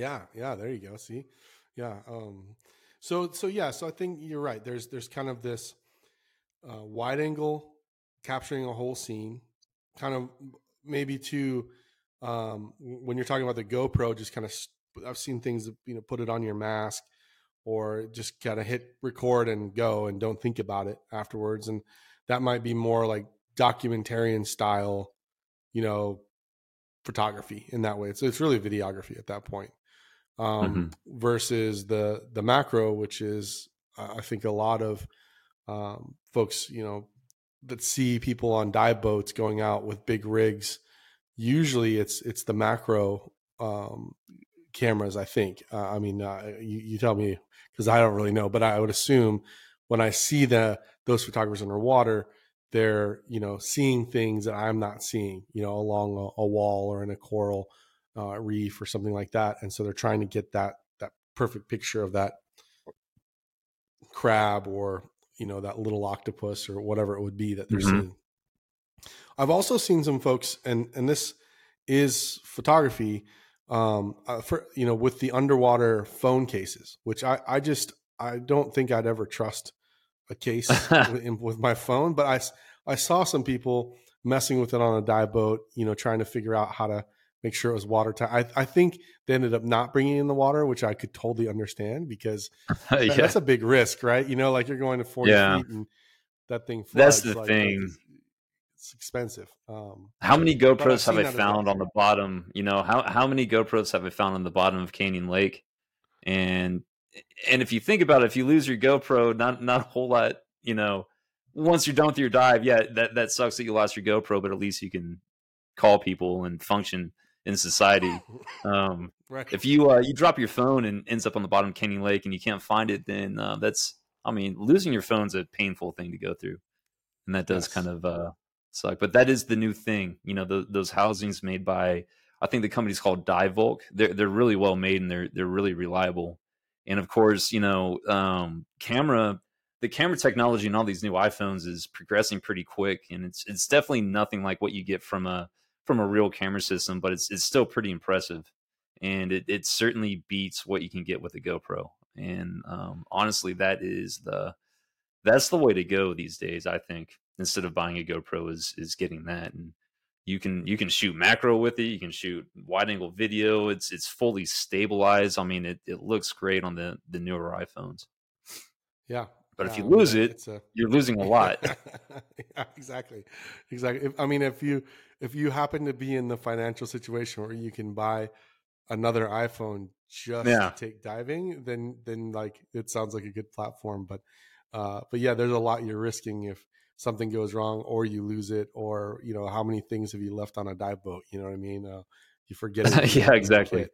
Yeah, yeah, there you go. See, yeah. Um, so so yeah, so I think you're right. There's there's kind of this uh, wide angle capturing a whole scene, kind of maybe to um, when you're talking about the GoPro, just kind of I've seen things you know put it on your mask or just kind of hit record and go and don't think about it afterwards, and that might be more like documentarian style, you know, photography in that way. So it's really videography at that point um, mm-hmm. versus the the macro, which is I think a lot of um, folks, you know, that see people on dive boats going out with big rigs. Usually, it's it's the macro um, cameras. I think. Uh, I mean, uh, you, you tell me because I don't really know, but I would assume when I see the those photographers underwater, they're you know seeing things that I'm not seeing. You know, along a, a wall or in a coral uh, reef or something like that, and so they're trying to get that that perfect picture of that crab or you know that little octopus or whatever it would be that they're mm-hmm. seeing. I've also seen some folks, and and this is photography, um, uh, for you know with the underwater phone cases, which I I just I don't think I'd ever trust a case with, with my phone, but I I saw some people messing with it on a dive boat, you know, trying to figure out how to make sure it was watertight. I, I think they ended up not bringing in the water, which I could totally understand because yeah. that's a big risk, right? You know, like you're going to 40 yeah. feet and that thing. Floods, that's the like, thing. Like, it's expensive. Um, how many GoPros have I found on the bottom? You know, how, how many GoPros have I found on the bottom of Canyon Lake? And, and if you think about it, if you lose your GoPro, not, not a whole lot, you know, once you're done with your dive, yeah, that, that sucks that you lost your GoPro, but at least you can call people and function in society. Um, right. If you uh, you drop your phone and ends up on the bottom of Canyon Lake and you can't find it, then uh, that's I mean losing your phone's a painful thing to go through, and that does yes. kind of uh, suck. But that is the new thing, you know. The, those housings made by I think the company's called DiveVolk. They're they're really well made and they're they're really reliable. And of course, you know, um, camera the camera technology and all these new iPhones is progressing pretty quick, and it's it's definitely nothing like what you get from a from a real camera system, but it's it's still pretty impressive, and it it certainly beats what you can get with a GoPro. And um, honestly, that is the that's the way to go these days. I think instead of buying a GoPro is is getting that, and you can you can shoot macro with it. You can shoot wide angle video. It's it's fully stabilized. I mean, it it looks great on the the newer iPhones. Yeah, but if you lose it, a, you're losing a lot. yeah, exactly, exactly. If, I mean, if you if you happen to be in the financial situation where you can buy another iPhone just yeah. to take diving, then then like it sounds like a good platform. But uh, but yeah, there's a lot you're risking if something goes wrong or you lose it, or you know how many things have you left on a dive boat? You know what I mean? Uh, you forget it. yeah, exactly.